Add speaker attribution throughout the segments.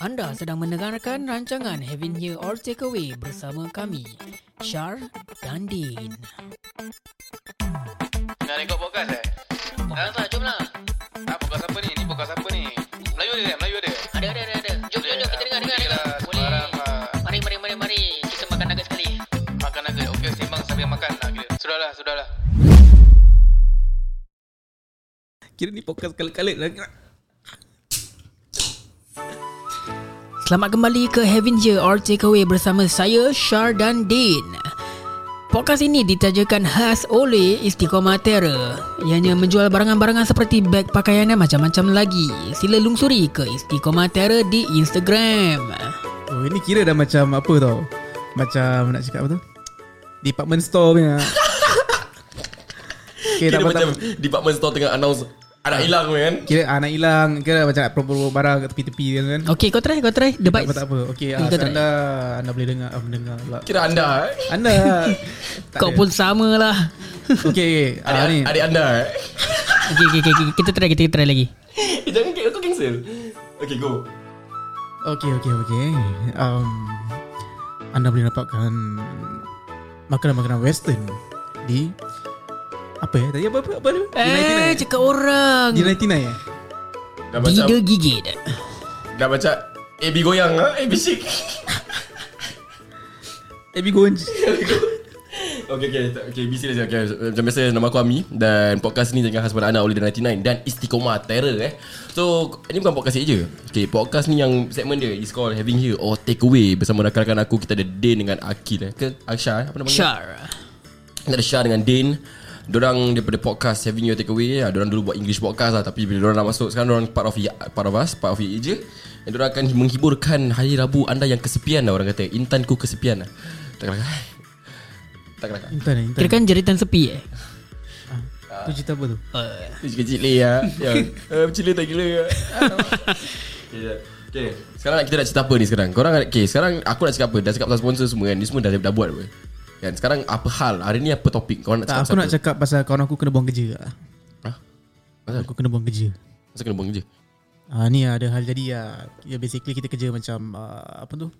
Speaker 1: Anda sedang mendengarkan rancangan Having Here or Takeaway bersama kami, Shar dan Din.
Speaker 2: Nak rekod podcast eh?
Speaker 1: Ah, tak, jom lah.
Speaker 2: Ah, podcast apa ni? Ni podcast apa ni? Melayu ada? Melayu ada?
Speaker 1: Ada, ada, ada. ada. Jom, jom, jom. Kita dengar, dengar, dengar.
Speaker 2: lah,
Speaker 1: Boleh.
Speaker 2: sembarang lah.
Speaker 1: Mari, mari, mari, mari. Kita makan nugget sekali.
Speaker 2: Makan nugget. Okey, sembang sambil makan lah. Kira. Sudahlah, sudahlah.
Speaker 3: Kira ni podcast kali-kali lah
Speaker 1: Selamat kembali ke Having Here or Takeaway bersama saya, Shar dan Din. Podcast ini ditajakan khas oleh Istiqomah Terror. Ianya menjual barangan-barangan seperti beg pakaian dan macam-macam lagi. Sila lungsuri ke Istiqomah Terror di Instagram.
Speaker 3: Oh ini kira dah macam apa tau? Macam nak cakap apa tu? Department store punya. Okay tak
Speaker 4: Kira
Speaker 3: tak
Speaker 4: macam
Speaker 3: apa.
Speaker 4: department store tengah announce anak hilang tu kan.
Speaker 3: Kira anak hilang Kira macam nak promo barang kat tepi-tepi kan
Speaker 1: Okay kau try, kau try The
Speaker 3: Tak
Speaker 1: Bites
Speaker 3: apa tak apa Okay
Speaker 1: Kau
Speaker 3: ah,
Speaker 1: try.
Speaker 3: anda Anda boleh dengar ah, Mendengar pula
Speaker 4: Kira anda eh.
Speaker 3: Anda
Speaker 1: Kau
Speaker 3: ada.
Speaker 1: pun sama lah
Speaker 3: Okay, okay. Ah, ni
Speaker 4: Adik, adik anda eh.
Speaker 1: okay, okay, okay, okay. Kita try, kita try lagi
Speaker 4: Eh, jangan kau cancel. Okay go.
Speaker 3: Okay okay okay um, Anda boleh dapatkan Makanan-makanan western Di Apa ya? Tadi apa apa, apa dia?
Speaker 1: Eh, cakap orang.
Speaker 3: Di 99 ya?
Speaker 4: Dah baca
Speaker 1: Gida gigit.
Speaker 4: Dah baca AB goyang ah, AB.
Speaker 3: Eh be going
Speaker 4: Okay, okay, okay, be serious okay. Macam biasa, nama aku Ami Dan podcast ni tengah khas pada anak oleh The 99 Dan Istiqomah Terror eh. So, ini bukan podcast ni je Okay, podcast ni yang segmen dia Is called Having Here or Take Away Bersama rakan-rakan aku. Kita ada Din dengan Akil eh. Ke Aksha eh? Apa nama dia?
Speaker 1: Shar.
Speaker 4: Kita ada Syah dengan Din Diorang daripada podcast Having Your Takeaway ya. Diorang dulu buat English podcast lah Tapi bila diorang nak masuk Sekarang diorang part of, part of us Part of it je. Dan diorang akan menghiburkan Hari Rabu anda yang kesepian lah Orang kata. Intanku kesepian lah. Tak kelakar. Tak kelakar.
Speaker 3: Intan Intan.
Speaker 1: Kira kan jeritan sepi eh?
Speaker 3: Tu cerita apa tu?
Speaker 1: Uh,
Speaker 4: Kecil-kecil le ya. Yang eh, Cila tak gila ya. Okay, Okay Sekarang kita nak cerita apa ni sekarang? Korang Okay sekarang Aku nak cakap apa? Dah cakap pasal sponsor semua kan? Ni semua dah, dah buat apa Kan sekarang apa hal Hari ni apa topik Korang nak
Speaker 3: Tak,
Speaker 4: cakap
Speaker 3: aku
Speaker 4: pasal
Speaker 3: nak cakap pasal kawan aku kena buang kerja.
Speaker 4: Hah? Pasal
Speaker 3: Aku kena buang kerja.
Speaker 4: Pasal kena buang kerja
Speaker 3: Ah ni ada hal jadi ya. Ya basically kita kerja macam uh, apa tu?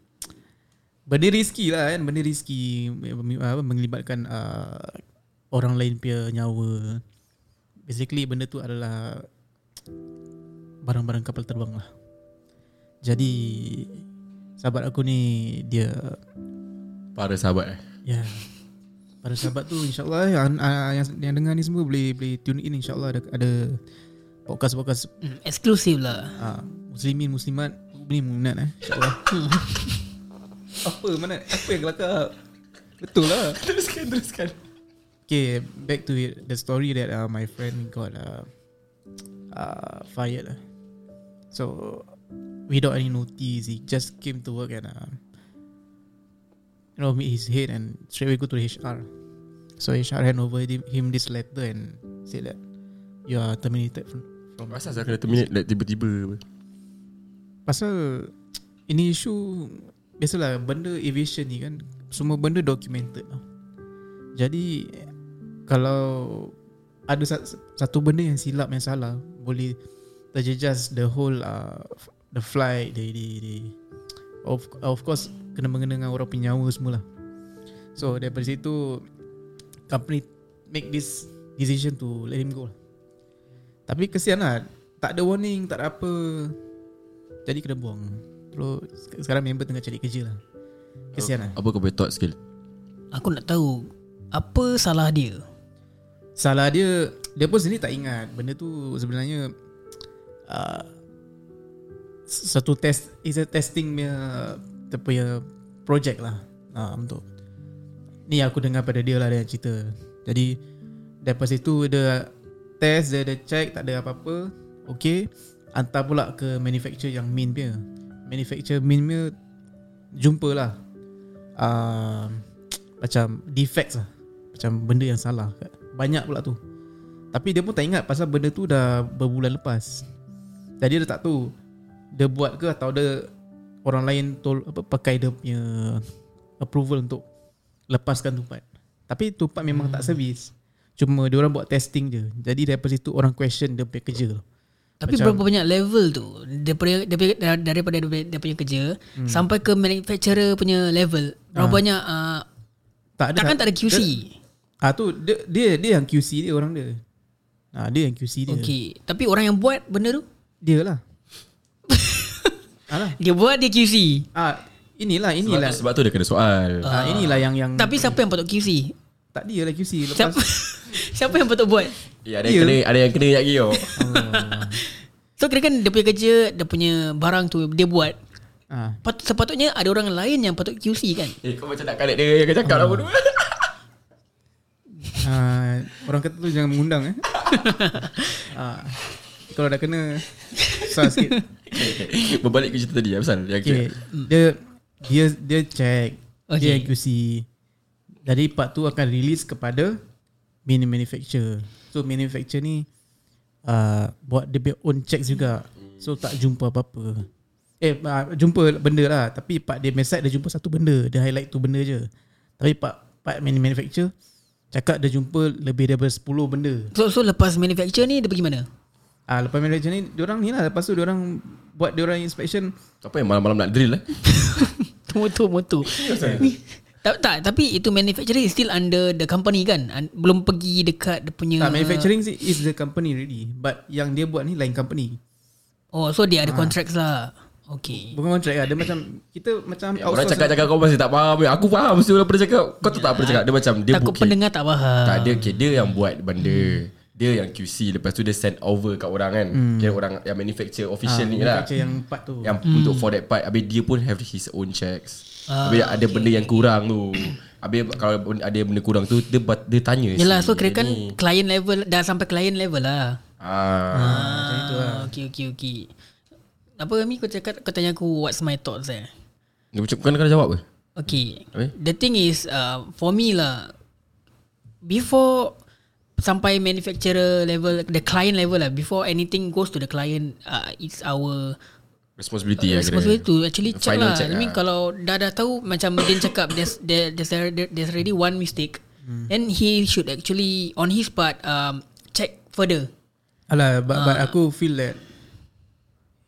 Speaker 3: Benda riski lah kan, benda riski apa melibatkan uh, orang lain punya nyawa. Basically benda tu adalah barang-barang kapal terbang lah. Jadi sahabat aku ni dia
Speaker 4: Para sahabat eh
Speaker 3: Ya. Para sahabat tu insyaAllah yang, ah, yang, yang dengar ni semua boleh boleh tune in insyaAllah ada, ada podcast-podcast
Speaker 1: mm, Eksklusif lah
Speaker 3: ah, muslimin muslimat ni munat eh insyaAllah. apa mana apa yang kelakar? Betul lah.
Speaker 4: Teruskan teruskan
Speaker 3: Okay, back to it. The story that uh, my friend got uh, uh, fired. lah. So without any notice, he just came to work and uh, you know meet his head and straight away go to HR. So HR hand over him, this letter and said that you are terminated from. from
Speaker 4: Masa saya kena terminate like, tiba-tiba
Speaker 3: Pasal ini isu biasalah benda aviation ni kan semua benda documented tau. Jadi kalau ada sa- satu benda yang silap yang salah boleh terjejas the whole uh, the flight the, the, the of of course kena mengena dengan orang punya nyawa semua lah. So daripada situ company make this decision to let him go lah. Tapi kesian lah. Tak ada warning Tak ada apa. Jadi kena buang. Terus Sekarang member tengah cari kerja lah. Kesian lah.
Speaker 4: Apa kau boleh thought skill?
Speaker 1: Aku nak tahu Apa salah dia?
Speaker 3: Salah dia Dia pun sendiri tak ingat. Benda tu sebenarnya uh, Satu test Is a testing punya punya Project lah. Uh, Untuk Ni aku dengar pada dia lah Dia cerita. Jadi Daripada situ Dia Test Dia ada check Tak ada apa-apa Okay Hantar pula ke manufacturer yang main punya. Manufacturer main punya Jumpa lah. Uh, Macam Defects lah. Macam benda yang salah. Banyak pula tu. Tapi dia pun tak ingat Pasal benda tu dah Berbulan lepas. Jadi dia tak tahu Dia buat ke Atau dia Orang lain tol, apa, Pakai dia punya Approval untuk Lepaskan tumpat Tapi tumpat memang hmm. tak servis Cuma dia orang buat testing je Jadi daripada situ Orang question dia punya kerja
Speaker 1: Tapi
Speaker 3: Macam-
Speaker 1: berapa banyak level tu daripada daripada daripada dia, punya kerja hmm. sampai ke manufacturer punya level. Berapa banyak uh,
Speaker 3: Tak ada
Speaker 1: takkan tak ada QC.
Speaker 3: Dia, ah tu dia, dia dia yang QC dia orang dia. Ah dia yang QC dia.
Speaker 1: Okey. Tapi orang yang buat benda tu
Speaker 3: Dia lah. Alah.
Speaker 1: dia buat dia QC.
Speaker 3: Ah inilah
Speaker 4: Sebab,
Speaker 3: inilah.
Speaker 4: sebab tu dia kena soal.
Speaker 3: Ah inilah yang yang
Speaker 1: Tapi siapa yang patut QC?
Speaker 3: tak dia lah QC
Speaker 1: Siapa
Speaker 3: lepas
Speaker 1: siapa yang patut buat?
Speaker 4: Ya, ada yang kena ada yang kena lagi yo.
Speaker 1: So kira kan dia punya kerja, dia punya barang tu dia buat.
Speaker 3: ah
Speaker 1: Pat, sepatutnya ada orang lain yang patut QC kan?
Speaker 4: Eh kau macam nak kalit dia yang cakap lah bodoh.
Speaker 3: ah orang kata tu jangan mengundang eh. ah kalau dah kena susah sikit.
Speaker 4: Berbalik ke cerita tadi Pasal yang
Speaker 3: Okay. Dia dia dia check.
Speaker 1: Okay.
Speaker 3: Dia QC. Jadi part tu akan release kepada mini manufacturer. So manufacturer ni uh, buat dia own checks juga. So tak jumpa apa-apa. Eh uh, jumpa benda lah tapi part dia side dia jumpa satu benda. Dia highlight tu benda je. Tapi part part mini manufacturer cakap dia jumpa lebih daripada 10 benda.
Speaker 1: So so lepas manufacture ni dia pergi mana?
Speaker 3: Ah lepas manufacturer ni diorang ni lah lepas tu diorang buat diorang inspection
Speaker 4: Apa yang malam-malam nak drill eh
Speaker 1: Motor motor. tak, tak tapi itu manufacturing is still under the company kan? An- belum pergi dekat dia punya
Speaker 3: Tak, manufacturing si- is the company really. But yang dia buat ni lain company.
Speaker 1: Oh so dia ada contracts lah. Okay.
Speaker 3: Bukan contract lah. Dia macam, kita macam
Speaker 4: Ya, Orang cakap-cakap kau masih tak faham Aku faham Mesti orang pernah cakap Kau tu tak pernah cakap Dia macam Dia
Speaker 1: Takut
Speaker 4: bukit
Speaker 1: pendengar tak faham.
Speaker 4: Tak dia okay, Dia yang buat benda Dia yang QC Lepas tu dia send over kat orang kan Kira orang yang manufacture official ni lah
Speaker 3: yang part tu.
Speaker 4: Yang untuk for that part Habis dia pun have his own checks
Speaker 1: Ah,
Speaker 4: Habis ada benda yang kurang tu Habis kalau ada benda kurang tu Dia, dia tanya
Speaker 1: Yelah
Speaker 4: si
Speaker 1: so kira kan
Speaker 4: ni.
Speaker 1: client level dah sampai client level lah.
Speaker 4: ah.
Speaker 1: Macam itu lah. Okay okay okay. Apa Mi kau cakap kau tanya aku what's my thoughts eh?
Speaker 4: Dia macam kena jawab ke
Speaker 1: Okay.
Speaker 4: Habis?
Speaker 1: The thing is uh, for me lah before sampai manufacturer level the client level lah before anything goes to the client uh, it's our
Speaker 4: Responsibility kira
Speaker 1: responsibility to actually check
Speaker 4: Final
Speaker 1: lah.
Speaker 4: check
Speaker 1: I mean
Speaker 4: lah.
Speaker 1: kalau dah dah tahu macam Din cakap there's there, there's there, there's already one mistake then he should actually on his part um, check further.
Speaker 3: Alah, but,
Speaker 1: Ah.
Speaker 3: but aku feel that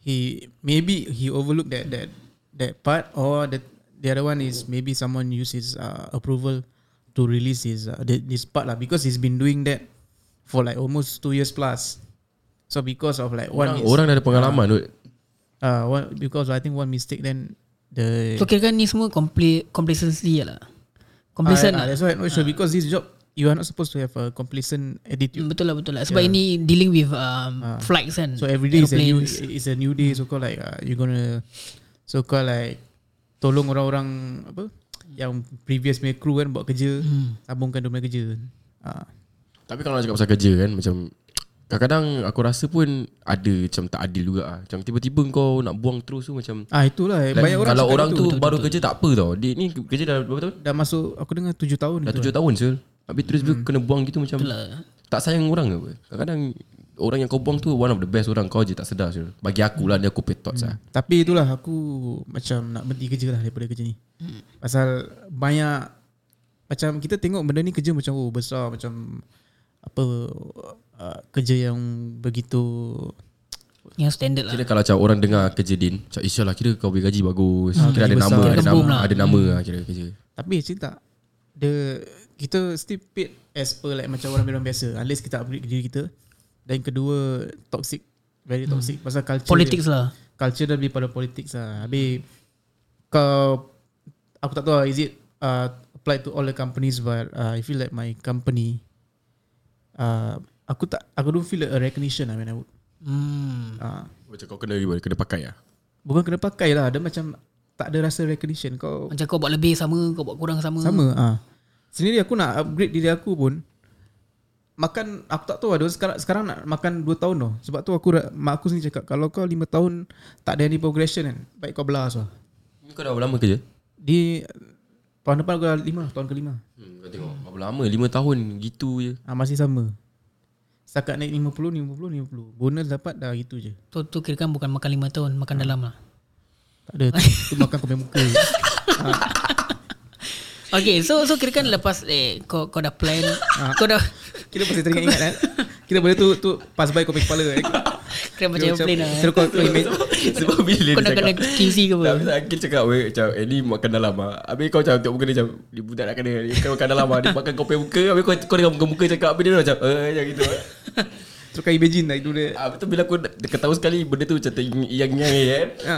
Speaker 3: he maybe he overlooked that that that part or the the other one is maybe someone use his uh, approval to release his uh, the, this part lah because he's been doing that for like almost two years plus. So because of like one
Speaker 4: Orang, orang dah ada pengalaman tu
Speaker 3: uh, one because I think one mistake then the
Speaker 1: So kira kan ni semua compli- complacency lah. Complacent
Speaker 3: Ah, ah,
Speaker 1: lah.
Speaker 3: That's why I'm not sure because this job you are not supposed to have a complacent attitude.
Speaker 1: Betul lah betul lah Sebab ini dealing with um, flights kan
Speaker 3: So every day is a new is a new day. So called like uh, you gonna so called like tolong orang-orang apa yang previous punya crew kan buat kerja,
Speaker 1: Hmm.
Speaker 3: sambungkan dia punya kerja. Ah.
Speaker 4: Tapi kalau nak cakap pasal kerja kan Macam Kadang-kadang aku rasa pun Ada macam tak adil juga lah Macam tiba-tiba kau nak buang terus tu Macam
Speaker 3: ah itulah
Speaker 4: like,
Speaker 3: banyak orang
Speaker 4: Kalau orang
Speaker 3: itu.
Speaker 4: tu baru kerja tak apa tau Dia ni kerja dah berapa tahun?
Speaker 3: dah masuk aku dengar 7 tahun
Speaker 4: Dah
Speaker 3: gitu.
Speaker 4: tujuh tahun Sul Habis terus hmm. kena buang gitu macam
Speaker 1: lah.
Speaker 4: Tak sayang orang ke apa Kadang-kadang Orang yang kau buang tu One of the best orang Kau je tak sedar Sul Bagi aku lah Dia aku pay thoughts lah.
Speaker 3: Tapi itulah aku macam nak berhenti kerja lah daripada kerja ni. Pasal banyak macam kita tengok benda ni kerja macam oh besar macam apa uh, kerja yang begitu
Speaker 1: Yang standard lah.
Speaker 4: Kira kalau macam orang dengar kerja Din Macam Isya lah kira kau beri gaji bagus. Kira ada nama. Ada nama,
Speaker 1: lah.
Speaker 4: ada nama lah kira kerja.
Speaker 3: Tapi tak. The Kita still paid As per like Macam orang-orang biasa. Unless kita upgrade diri kita Dan kedua Toxic Very toxic. Pasal culture
Speaker 1: Politics
Speaker 3: dia,
Speaker 1: lah.
Speaker 3: Culture dah lebih pada politics lah. Habis Kau Aku tak tahu lah Is it uh, Apply to all the companies But uh, I feel like my company uh, Aku tak Aku don't feel like a recognition lah When I work.
Speaker 1: Hmm.
Speaker 3: uh,
Speaker 4: Macam kau kena Kena pakai lah.
Speaker 3: Bukan kena pakai lah Dia macam Tak ada rasa recognition. Kau
Speaker 1: Macam kau buat lebih sama Kau buat kurang sama.
Speaker 3: Sama ah. Sendiri aku nak upgrade diri aku pun Makan Aku tak tahu ada sekarang, sekarang nak makan 2 tahun tau Sebab tu aku Mak aku sendiri cakap Kalau kau 5 tahun Tak ada any progression kan Baik kau belas lah
Speaker 4: Ni kau dah berapa lama kerja?
Speaker 3: Di Tahun depan aku dah 5 Tahun kelima.
Speaker 4: Hmm, kau tengok Berapa lama? 5 tahun Gitu je.
Speaker 3: Ah, Masih sama. Setakat naik 50 50 50 Bonus dapat dah gitu je.
Speaker 1: Tu, tu kira kan bukan makan 5 tahun Makan dalam lah.
Speaker 3: Tak ada Tu, tu makan kau punya muka.
Speaker 1: Okay so so kira kan lepas eh, kau, kau dah plan Kau dah
Speaker 3: Kita pasti teringat ingat kan Kita boleh tu tu Pas by kau punya kepala kan
Speaker 1: Kira Kira macam airplane lah.
Speaker 3: Terus kau, kau imagine
Speaker 4: Sebab bila
Speaker 1: Kau
Speaker 4: dia
Speaker 1: nak kena
Speaker 4: cakap
Speaker 1: QC ke apa?
Speaker 4: Tak bisa Akil cakap weh, Macam eh ni makan dalam lah Habis kau macam Tengok muka dia macam Dia budak nak kena Dia kan makan dalam lah Dia makan kau punya muka. Habis kau, kau dengan muka-muka cakap Habis dia macam Eh macam gitu
Speaker 3: Terus kau imagine lah Itu dia.
Speaker 4: Ah, Betul bila aku dah- Ketahui sekali Benda tu macam Yang-yang kan
Speaker 3: ha.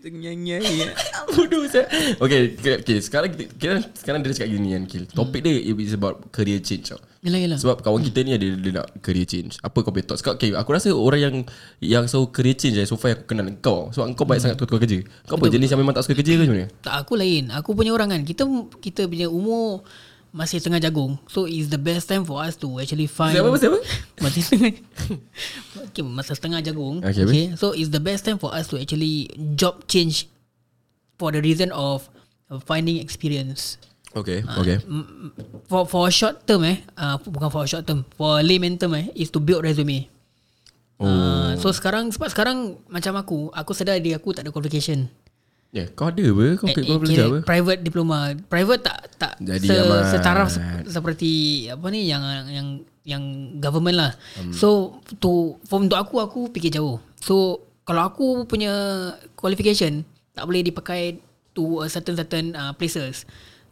Speaker 3: Nyai-nyai
Speaker 4: Bodoh saya. Okay, okay, sekarang kita, kita sekarang dia cakap gini kan Kil. Topik dia is about career change tau.
Speaker 1: Yelah yelah
Speaker 4: Sebab kawan kita ni ada dia nak career change. Apa kau punya thoughts? Kau, okay, aku rasa orang yang yang selalu career change eh, so far aku kenal kau. Sebab kau baik sangat tukar kerja. Kau apa jenis yang memang tak suka kerja ke macam?
Speaker 1: Tak aku lain Aku punya orang kan Kita kita punya umur Masih tengah jagung So it's the best time for us To actually find
Speaker 4: Siapa, siapa?
Speaker 1: Masih tengah okay, Masa setengah jagung
Speaker 4: Okay,
Speaker 1: okay, So it's the best time for us To actually Job change For the reason of Finding experience
Speaker 4: Okay,
Speaker 1: Ah.
Speaker 4: okay.
Speaker 1: For for a short term eh uh, Bukan for a short term For a layman term eh Is to build resume
Speaker 4: Oh.
Speaker 1: Uh, so sekarang Sebab sekarang Macam aku Aku sedar diri aku tak ada qualification
Speaker 4: Ya, yeah, kau ada apa? Kau,
Speaker 1: Eh,
Speaker 4: kau
Speaker 1: eh,
Speaker 4: belajar
Speaker 1: kira
Speaker 4: apa?
Speaker 1: Private diploma Private tak tak
Speaker 4: Jadi
Speaker 1: se,
Speaker 4: amat.
Speaker 1: setaraf sep- seperti apa ni yang yang yang government lah. Hmm. So to for untuk aku aku fikir jauh. So kalau aku punya qualification tak boleh dipakai to a certain certain uh, places.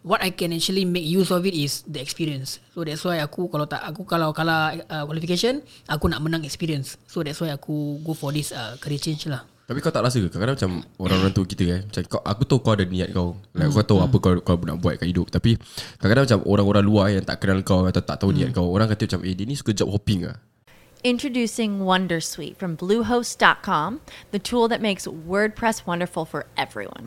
Speaker 1: What I can actually make use of it is the experience. So that's why aku kalau tak aku kalau kalah uh, qualification aku nak menang experience. So that's why aku go for this uh, career change lah.
Speaker 4: Tapi kau tak rasa ke Kadang-kadang macam Orang-orang tu kita kan Macam kau, aku tahu kau ada niat kau like, Kau tahu apa kau, kau nak buat kat hidup Tapi Kadang-kadang macam Orang-orang luar Yang tak kenal kau Atau tak tahu niat kau Orang kata macam Eh dia ni suka job hopping lah
Speaker 5: Introducing Wondersuite from Bluehost.com, the tool that makes WordPress wonderful for everyone.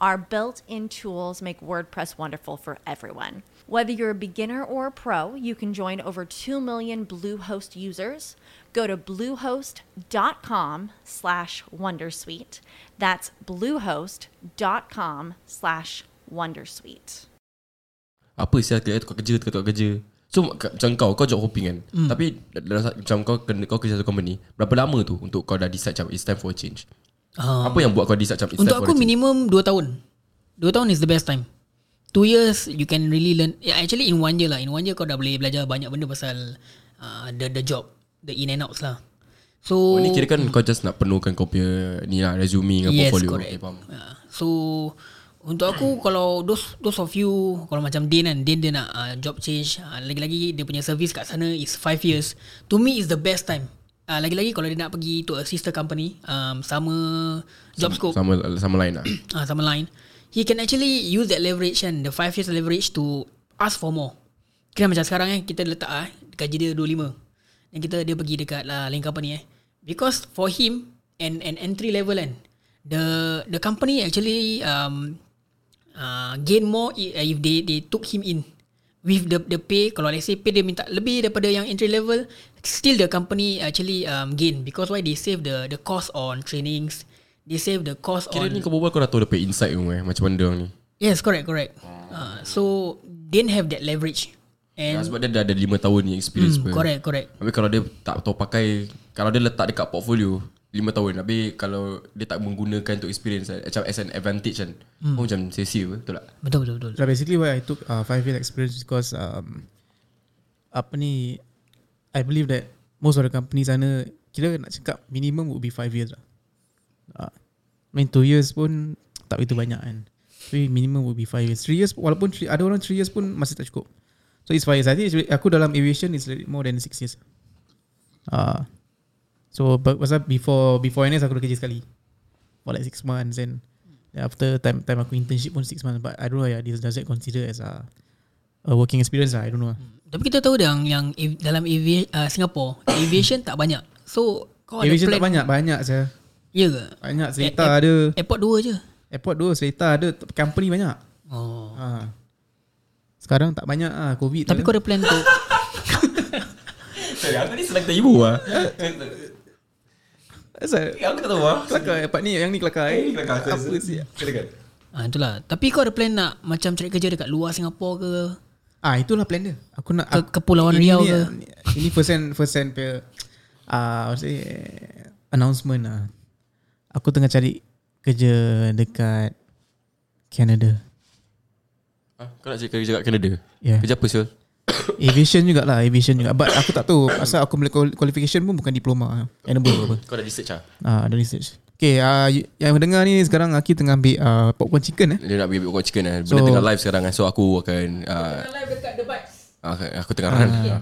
Speaker 5: Our built in tools make WordPress wonderful for everyone. Whether you're a beginner or a pro, you can join over 2 million Bluehost users. Go to bluehost.com slash Wondersuite. That's bluehost.com slash Wondersuite.
Speaker 4: Apa sih kau kau kerja kau kerja So ka- macam kau Kau job hopping kan
Speaker 1: Hmm.
Speaker 4: Tapi dalam, Macam kau Kau kerja satu company Berapa lama tu Untuk kau dah decide macam It's time for a change
Speaker 1: Uh,
Speaker 4: Apa yang buat kau decide macam
Speaker 1: Untuk aku minimum 2 tahun. 2 tahun is the best time. 2 years you can really learn. Yeah, Actually in one year lah. In one year kau dah boleh belajar banyak benda pasal uh, the the job The in and outs lah. So
Speaker 4: Oh, ni kira kan kau just nak penuhkan kau punya Ni lah resume dengan
Speaker 1: Yes
Speaker 4: portfolio.
Speaker 1: correct.
Speaker 4: Okay, faham.
Speaker 1: uh, So Untuk aku Kalau those those of you Kalau macam Din kan Din dia nak uh, job change uh, Lagi-lagi dia punya service kat sana Is 5 years. To me is the best time uh, Lagi-lagi kalau dia nak pergi To a sister company um, Sama Job scope.
Speaker 4: Sama sama lain lah.
Speaker 1: Ah, sama line. He can actually use that leverage kan the 5 years leverage to ask for more. Kira macam sekarang eh kita letak ah gaji dia 25 dan kita dia pergi dekat lah lain company eh. Because for him and an entry level kan the the company actually um uh, gain more uh, if they they took him in with the the pay kalau let's say pay dia minta lebih daripada yang entry level still the company actually um, gain. Because why? They save the the cost on trainings. They save the cost
Speaker 4: Kira
Speaker 1: on
Speaker 4: ni kau berbual kau dah tahu punya insight tu eh Macam mana ni.
Speaker 1: Yes correct correct. Uh, so didn't have that leverage.
Speaker 4: Ya,
Speaker 1: and
Speaker 4: Sebab dia dah ada 5 tahun ni experience
Speaker 1: hmm,
Speaker 4: pun.
Speaker 1: correct correct.
Speaker 4: Habis kalau dia tak tahu pakai Kalau dia letak dekat portfolio 5 tahun Habis kalau dia tak menggunakan untuk experience eh, Macam as an advantage kan hmm. oh, Macam sia-sia betul tak?
Speaker 1: betul betul betul
Speaker 3: So basically why I took uh, five years experience because um, apa ni I believe that most of the companies sana kira nak cakap minimum would be five years lah. Uh, I mean two years pun tak begitu banyak kan. Tapi minimum would be five years. Three years walaupun three, ada orang three years pun masih tak cukup. So it's five years. I think aku dalam aviation is more than six years. Uh, so but pasal before before NS aku dah kerja sekali. For like six months and then after time time aku internship pun six months. But I don't know yeah this does it consider as a a working experience lah? I don't know lah.
Speaker 1: tapi kita tahu yang yang dalam avi, uh, Singapore aviation tak banyak. So kau
Speaker 3: Aviation
Speaker 1: ada
Speaker 3: tak
Speaker 1: plan?
Speaker 3: banyak banyak saya
Speaker 1: ya ke?
Speaker 3: Banyak Seletar
Speaker 1: eh,
Speaker 3: ada.
Speaker 1: airport dua je?
Speaker 3: Airport dua Seletar ada company banyak.
Speaker 1: Oh.
Speaker 3: Ha. Sekarang tak banyak ah COVID.
Speaker 1: Tapi kau ada plan untuk
Speaker 4: Sorry, aku ni senang terhibur lah
Speaker 3: Asal
Speaker 4: Aku tak tahu lah
Speaker 3: kelakar part ni yang ni kelakar. eh.
Speaker 4: Kelakar,
Speaker 3: Apa sih?
Speaker 4: Silakan
Speaker 1: Ah itulah. Tapi kau ada plan nak macam cari kerja dekat luar Singapura ke?
Speaker 3: Ah itulah plan dia. Aku nak
Speaker 1: Ke Kepulauan
Speaker 3: ini,
Speaker 1: Riau
Speaker 3: ni,
Speaker 1: ke?
Speaker 3: Ini first hand first hand ah uh, say announcement ah. Aku tengah cari kerja dekat Canada.
Speaker 4: Ah, Kau nak cari kerja kat Canada?
Speaker 3: Yeah.
Speaker 4: Kerja apa Syul?
Speaker 3: Aviation jugalah, aviation juga. But aku tak tahu asal aku boleh qual- qualification pun bukan diploma. Enable apa.
Speaker 4: Kau dah research lah
Speaker 3: Ah, ada research. Okay, uh, yang mendengar ni sekarang Aki tengah ambil uh, popcorn chicken eh.
Speaker 4: Dia nak pergi popcorn chicken lah Benda
Speaker 3: So-
Speaker 4: tengah live sekarang kan So aku akan uh,
Speaker 1: Live dekat The Bites.
Speaker 4: Aku tengah run uh,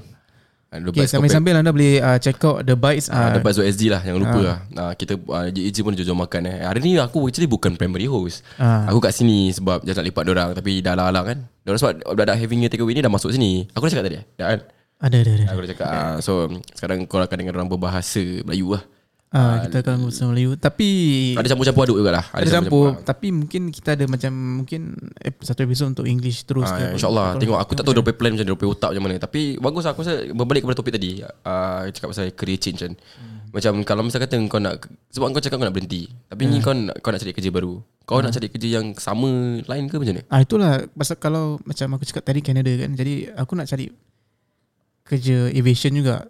Speaker 3: Okay, sambil-sambil anda boleh uh, check out The Bites.
Speaker 4: Uh,
Speaker 3: Uh,
Speaker 4: Dapat Zul SD lah Jangan lupa lah uh, Kita uh, JJ pun jujur makan eh. Hari ni aku actually bukan primary host
Speaker 3: Ah.
Speaker 4: Aku kat sini sebab Just nak lipat dorang Tapi dah lah lah kan Dorang sebab Dah having a takeaway ni Dah masuk sini Aku dah cakap tadi eh? Dah kan
Speaker 3: ada, ada, ada.
Speaker 4: Aku dah cakap uh, So sekarang kau akan dengar orang berbahasa Melayu lah
Speaker 3: Ah, kita akan bersama Melayu. Tapi
Speaker 4: Ada campur-campur aduk juga lah.
Speaker 3: Ada campur. Tapi mungkin kita ada macam mungkin satu episod untuk English terus.
Speaker 4: Ah,
Speaker 3: ke apa.
Speaker 4: InsyaAllah. Tengok aku tak tahu Dia plan macam Dia otak macam mana. Tapi bagus lah Aku rasa Berbalik kepada topik tadi. Uh, Cakap pasal career change kan. Macam kalau misal kata Kau nak Sebab kau cakap kau nak berhenti. Tapi ni kau nak, kau nak cari kerja baru. Kau nak cari kerja yang Sama Lain ke macam mana
Speaker 3: Ah itulah. Pasal kalau macam aku cakap tadi Canada kan. Jadi aku nak cari kerja aviation juga.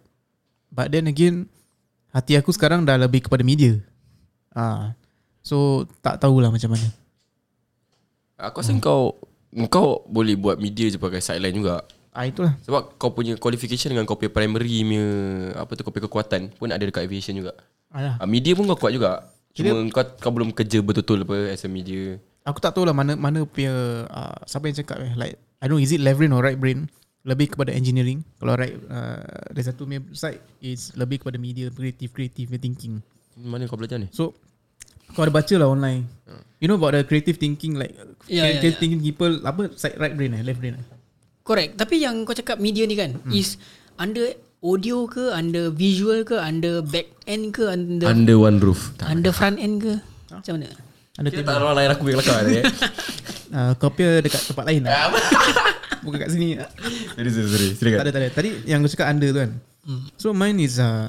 Speaker 3: But then again hati aku sekarang dah lebih kepada media. Ah. So tak tahulah macam mana.
Speaker 4: Aku rasa kau Kau boleh buat media je Pakai sideline juga
Speaker 3: Ah itulah.
Speaker 4: Sebab kau punya qualification Dengan kau punya primary punya Apa tu Kau punya kekuatan Pun ada dekat aviation juga
Speaker 3: Alah.
Speaker 4: uh, Media pun kau kuat juga Cuma kau, kau belum kerja betul-betul apa As a media
Speaker 3: Aku tak tahulah mana mana punya uh, siapa yang cakap eh like I don't know is it left brain or right brain lebih kepada engineering kalau right uh, ada satu side is lebih kepada media creative creative thinking
Speaker 4: Mana kau belajar ni
Speaker 3: so kau ada baca lah online you know about the creative thinking like
Speaker 1: Ya, ya,
Speaker 3: creative
Speaker 1: ya.
Speaker 3: thinking people apa side right brain eh left brain eh
Speaker 1: Correct. Tapi yang kau cakap media ni kan hmm. is under audio ke, under visual ke, under back end ke, under
Speaker 4: Under one roof
Speaker 1: under front end ke? Macam mana?
Speaker 3: ada
Speaker 4: tak orang lain aku yang kelakar ni eh.
Speaker 3: uh, kau punya dekat tempat lain lah bukan kat sini
Speaker 4: Sorry sorry sorry Silakan
Speaker 3: Tak ada, tak ada. Tadi yang aku cakap under tu kan. So mine is uh,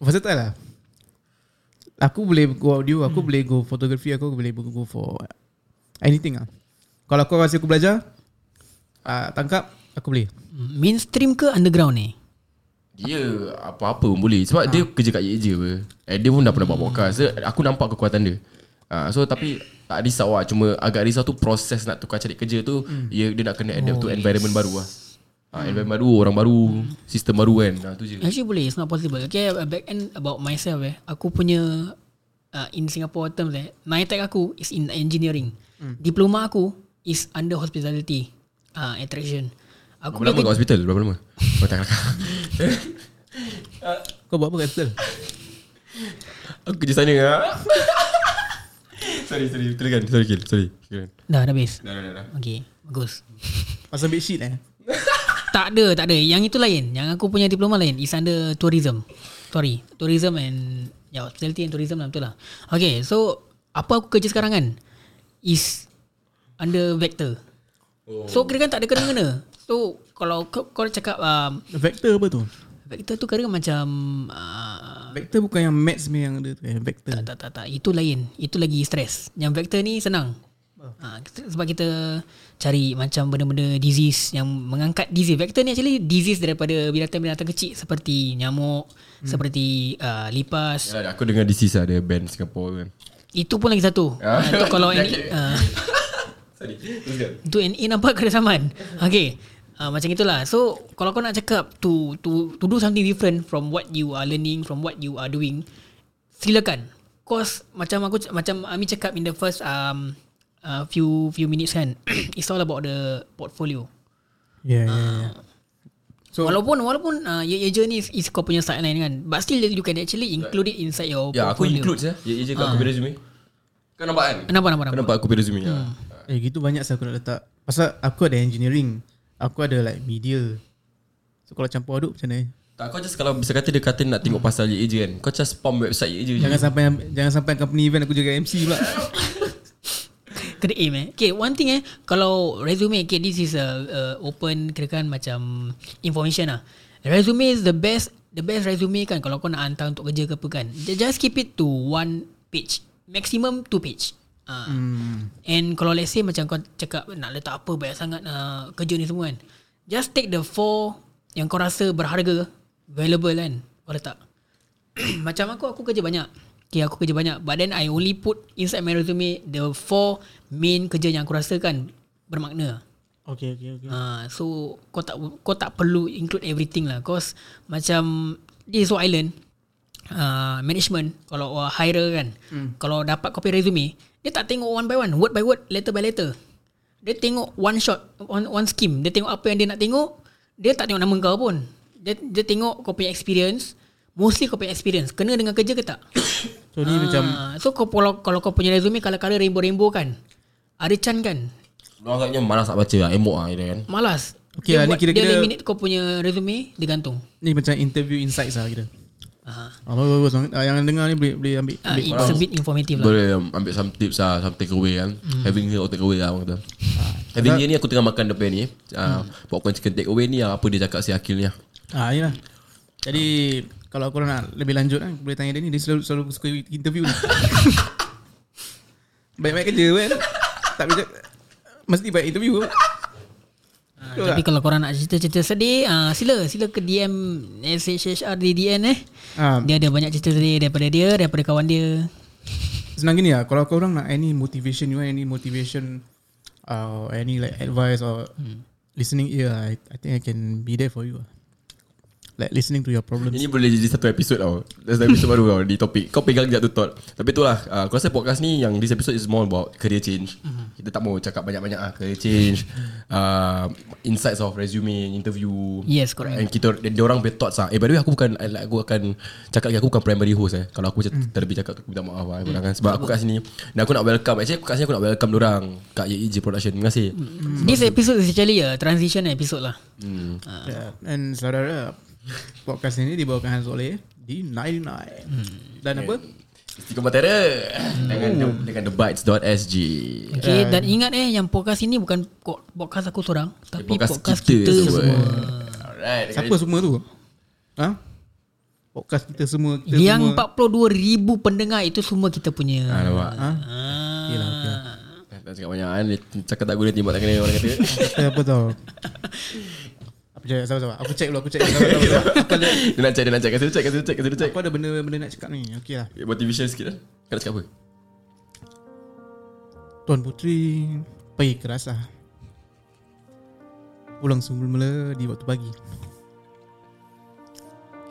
Speaker 3: versatile lah. Aku boleh go audio, aku boleh go photography, aku boleh go for anything lah. Kalau kau kasi aku belajar, uh, tangkap, aku boleh.
Speaker 1: Hmm, Mainstream ke underground ni?
Speaker 4: Dia apa-apa pun boleh Sebab dia kerja kat je apa eh, Dia pun dah pernah buat podcast Aku nampak kekuatan dia uh, So tapi Tak risau lah Cuma agak risau tu Proses nak tukar cari kerja tu dia, dia nak kena adapt to environment baru lah uh, Environment baru Orang baru Sistem baru kan uh, Tu je
Speaker 1: Actually boleh, it's not possible. Okay, uh, back end about myself eh. Aku punya uh, in Singapore terms eh, NITEC aku is in engineering. Diploma aku is under hospitality uh, attraction. Aku
Speaker 4: Berapa lama kat hospital? Berapa lama? Oh tak kelakar
Speaker 3: Kau buat apa kat hotel?
Speaker 4: Aku kerja sana lah Sorry sorry Silakan Sorry Kil Sorry Silakan.
Speaker 1: Dah, dah habis.
Speaker 4: Dah dah dah, dah
Speaker 1: Okay, bagus.
Speaker 3: Pasal bedsheet eh?
Speaker 1: tak ada, tak ada. Yang itu lain. Yang aku punya diploma lain. Is under tourism. Sorry. Tourism and... Ya, hospitality and tourism lah. Betul lah. Okay, so... Apa aku kerja sekarang kan? Is... Under vector. Oh. So, kira kan tak ada kena-kena. So, kalau kau, kau cakap... Um,
Speaker 3: Vector apa tu?
Speaker 1: Vector tu kira macam... Uh,
Speaker 3: Vector bukan yang maths punya yang ada tu eh. Vector.
Speaker 1: tak, tak, tak, tak. Itu lain. Itu lagi stres. Yang vector ni senang. Ha, sebab kita cari macam benda-benda disease yang mengangkat disease. Vector ni actually disease daripada binatang-binatang kecil seperti nyamuk, hmm. seperti uh, lipas.
Speaker 4: Yalah, Aku dengar disease ada band Singapore kan
Speaker 1: Itu pun lagi satu.
Speaker 4: Ah.
Speaker 1: Ha, itu kalau uh,
Speaker 4: Sorry Teruskan
Speaker 1: itu NA nampak keresaman. Okay. Uh, macam itulah. So kalau kau nak cakap to to to do something different from what you are learning, from what you are doing, silakan. Cause macam aku macam Ami cakap in the first um uh, few few minutes kan, it's all about the portfolio.
Speaker 3: Yeah, yeah, yeah.
Speaker 1: So, walaupun walaupun uh, your, your journey is, is kau punya sideline kan, but still you can actually include it inside your
Speaker 4: Ya aku
Speaker 1: portfolio.
Speaker 4: include je Ya je kat aku punya resume Kau nampak kan
Speaker 1: Nampak nampak
Speaker 4: Kau
Speaker 1: nampak.
Speaker 4: nampak aku punya resume hmm.
Speaker 3: Eh gitu banyak saya aku nak letak. Pasal aku ada engineering. Aku ada like media. So kalau campur aduk macam mana?
Speaker 4: Tak kau just kalau bisa kata dia kata nak tengok pasal ye je kan. Kau just spam website ye je.
Speaker 3: Jangan sampai jangan sampai company event aku jaga MC pula.
Speaker 1: Kena aim eh. Okay one thing eh. Kalau resume Okay this is a, a Open Kira kan macam Information lah Resume is the best The best resume kan Kalau kau nak hantar Untuk kerja ke apa kan. Just keep it to One page. Maximum two page uh.
Speaker 3: Hmm.
Speaker 1: And kalau let's say Macam kau cakap Nak letak apa Banyak sangat uh, Kerja ni semua kan Just take the four Yang kau rasa berharga Valuable kan Kau letak. Macam aku Aku kerja banyak. Okay aku kerja banyak. But then I only put Inside my resume The four Main kerja yang aku rasa kan Bermakna.
Speaker 3: Okay okay okay.
Speaker 1: Uh, So Kau tak Kau tak perlu Include everything lah. Cause Macam This is so island uh, Management Kalau uh, hire kan. Hmm. Kalau dapat copy resume Dia tak tengok one by one Word by word Letter by letter. Dia tengok one shot One, one scheme. Dia tengok apa yang dia nak tengok Dia tak tengok nama kau pun. Dia, dia tengok kau punya experience Mostly kau punya experience. Kena dengan kerja ke tak?
Speaker 3: So ni macam
Speaker 1: Ah, So kau, kalau, kalau kau punya resume Color-color rainbow-rainbow kan? Ada Chan kan?
Speaker 4: Orang agaknya malas nak baca lah Emok lah kira kan.
Speaker 1: Malas.
Speaker 3: Okay
Speaker 1: dia
Speaker 3: lah, ni
Speaker 1: buat,
Speaker 3: kira-kira-
Speaker 1: Dia eliminate kau punya resume Dia gantung.
Speaker 3: Ni macam interview insights lah kira
Speaker 1: Ah,
Speaker 3: Ah, bagus, bagus. Ah, Yang dengar ni boleh, boleh ambil,
Speaker 1: ah,
Speaker 3: ambil
Speaker 1: It's a bit informative lah.
Speaker 4: Boleh ambil some tips lah Some take away kan Having here or take away lah orang kata. Having here ni aku tengah makan depan ni. Uh, Popcorn chicken take away ni ah, Apa dia cakap si Akil ni lah
Speaker 3: Ah, inilah. Jadi kalau korang nak lebih lanjut kan boleh tanya dia ni. Dia selalu selalu suka interview ni. Baik-baik kerja kan. tak bisa mesti baik interview.
Speaker 1: Ah, Tapi kalau korang nak cerita-cerita sedih ah, Sila Sila ke DM SHHR di DN eh
Speaker 3: Ah,
Speaker 1: Dia ada banyak cerita sedih Daripada dia Daripada kawan dia
Speaker 3: senang gini lah kalau korang nak any motivation you want any motivation uh, any like advice or listening ear I, I think I can be there for you. lah. Like listening to your problems.
Speaker 4: Ini boleh jadi satu episod tau. Satu episod baru tau Di topik Kau pegang sekejap tu thought Tapi tu lah uh, Aku rasa podcast ni Yang this episode is more about Career change. Kita tak mau cakap banyak-banyak lah Career change uh, Insights of resume Interview.
Speaker 1: Yes correct.
Speaker 4: And kita Dia orang punya thoughts lah. Eh by the way aku bukan like, Aku akan Cakap lagi Aku bukan primary host eh. Kalau aku mm. terlebih cakap Aku minta maaf lah korang kan. Sebab aku kat sini Dan aku nak welcome Actually aku kat sini Aku nak welcome orang Kat YEJ Production. Terima kasih.
Speaker 1: This episode is actually a Transition episode lah.
Speaker 4: Hmm.
Speaker 3: Yeah. And saudara podcast ini dibawakan khas oleh di 99. Dan apa?
Speaker 4: Istiqomah Terror Dengan, dengan thebites.sg
Speaker 1: Okay dan ingat eh Yang podcast ini bukan Podcast aku seorang Tapi
Speaker 4: Podcast
Speaker 1: podcast,
Speaker 4: kita
Speaker 1: kita,
Speaker 4: semua.
Speaker 1: semua,
Speaker 4: Alright
Speaker 3: Siapa semua tu? Ha? Podcast kita semua kita
Speaker 1: Yang
Speaker 3: semua.
Speaker 1: 42 ribu pendengar Itu semua kita punya
Speaker 4: Ah, nampak
Speaker 3: Ha?
Speaker 1: Ah.
Speaker 3: Okay lah, okay lah.
Speaker 4: Tak cakap banyak kan Dia Cakap tak guna timbak tak kena orang kata
Speaker 3: Kata apa tau? Je? Sabar sabar. Aku check dulu, aku check. Sabar, sabar, sabar. Aku ada,
Speaker 4: Dia nak check Dia nak check Kasi dia check Kasi dia check Kasi dia check
Speaker 3: aku ada benda-benda nak cakap ni. Okey lah.
Speaker 4: Motivation sikit lah Kau nak cakap apa
Speaker 3: Tuan Putri pergi keras lah. Pulang semula di waktu pagi.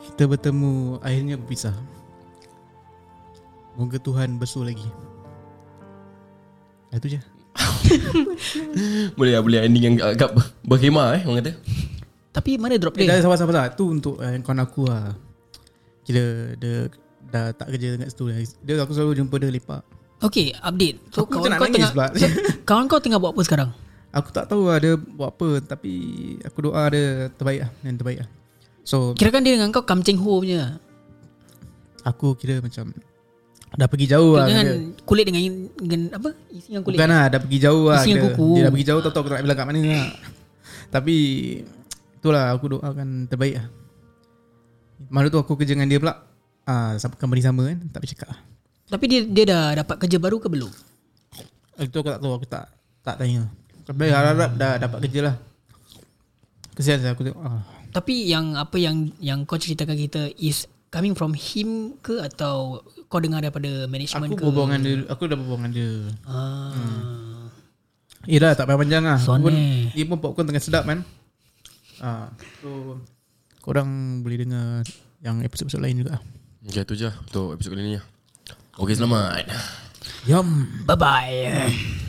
Speaker 3: Kita bertemu akhirnya berpisah. Moga Tuhan bersu lagi. Itu je.
Speaker 4: Boleh lah Boleh ending yang agak ber- berhema eh Orang kata
Speaker 1: Tapi mana drop
Speaker 3: Eh, dah
Speaker 1: dia
Speaker 3: sabar sabar sabar. Tu untuk uh, kawan aku lah. Kira dia dah tak kerja dekat situ. Dia aku selalu jumpa dia lepak.
Speaker 1: Okay update So
Speaker 3: Aku
Speaker 1: kawan kau tengah so, Kawan kau tengah buat apa sekarang
Speaker 3: Aku tak tahu lah dia buat apa tapi aku doa dia terbaik lah, yang terbaik lah. So
Speaker 1: Kirakan dia dengan kau Kamceng Ho punya
Speaker 3: aku kira macam dah pergi jauh lah.
Speaker 1: Dengan
Speaker 3: Dia.
Speaker 1: kulit dengan, dengan Apa Isi dengan kulit
Speaker 3: Bukan lah dah pergi jauh lah.
Speaker 1: Isi yang
Speaker 3: Dia,
Speaker 1: kuku.
Speaker 3: dia dah pergi jauh tahu-tahu aku tak nak bilang kat mana lah. Tapi itulah aku doakan terbaik lah. Malam tu aku kerja dengan dia pula. Ah, sama company sama kan, tak boleh cakap lah.
Speaker 1: Tapi dia dia dah dapat kerja baru ke belum
Speaker 3: Itu aku tak tahu Aku tak tak tanya Tapi harap-harap dah dapat kerja lah Kesian saya aku tengok ah.
Speaker 1: Tapi yang apa yang yang kau ceritakan kita is coming from him ke atau kau dengar daripada management
Speaker 3: Aku
Speaker 1: ke?
Speaker 3: berbual dengan dia Aku dah berbual dengan dia
Speaker 1: Ah.
Speaker 3: Eh dah tak payah panjang lah
Speaker 1: Son
Speaker 3: Pun,
Speaker 1: eh.
Speaker 3: Dia pun popcorn tengah sedap kan ah, So Korang boleh dengar Yang episod-episod lain juga.
Speaker 4: Okay tu je Untuk episod kali ni. Okay selamat.
Speaker 3: Yum
Speaker 1: Bye bye.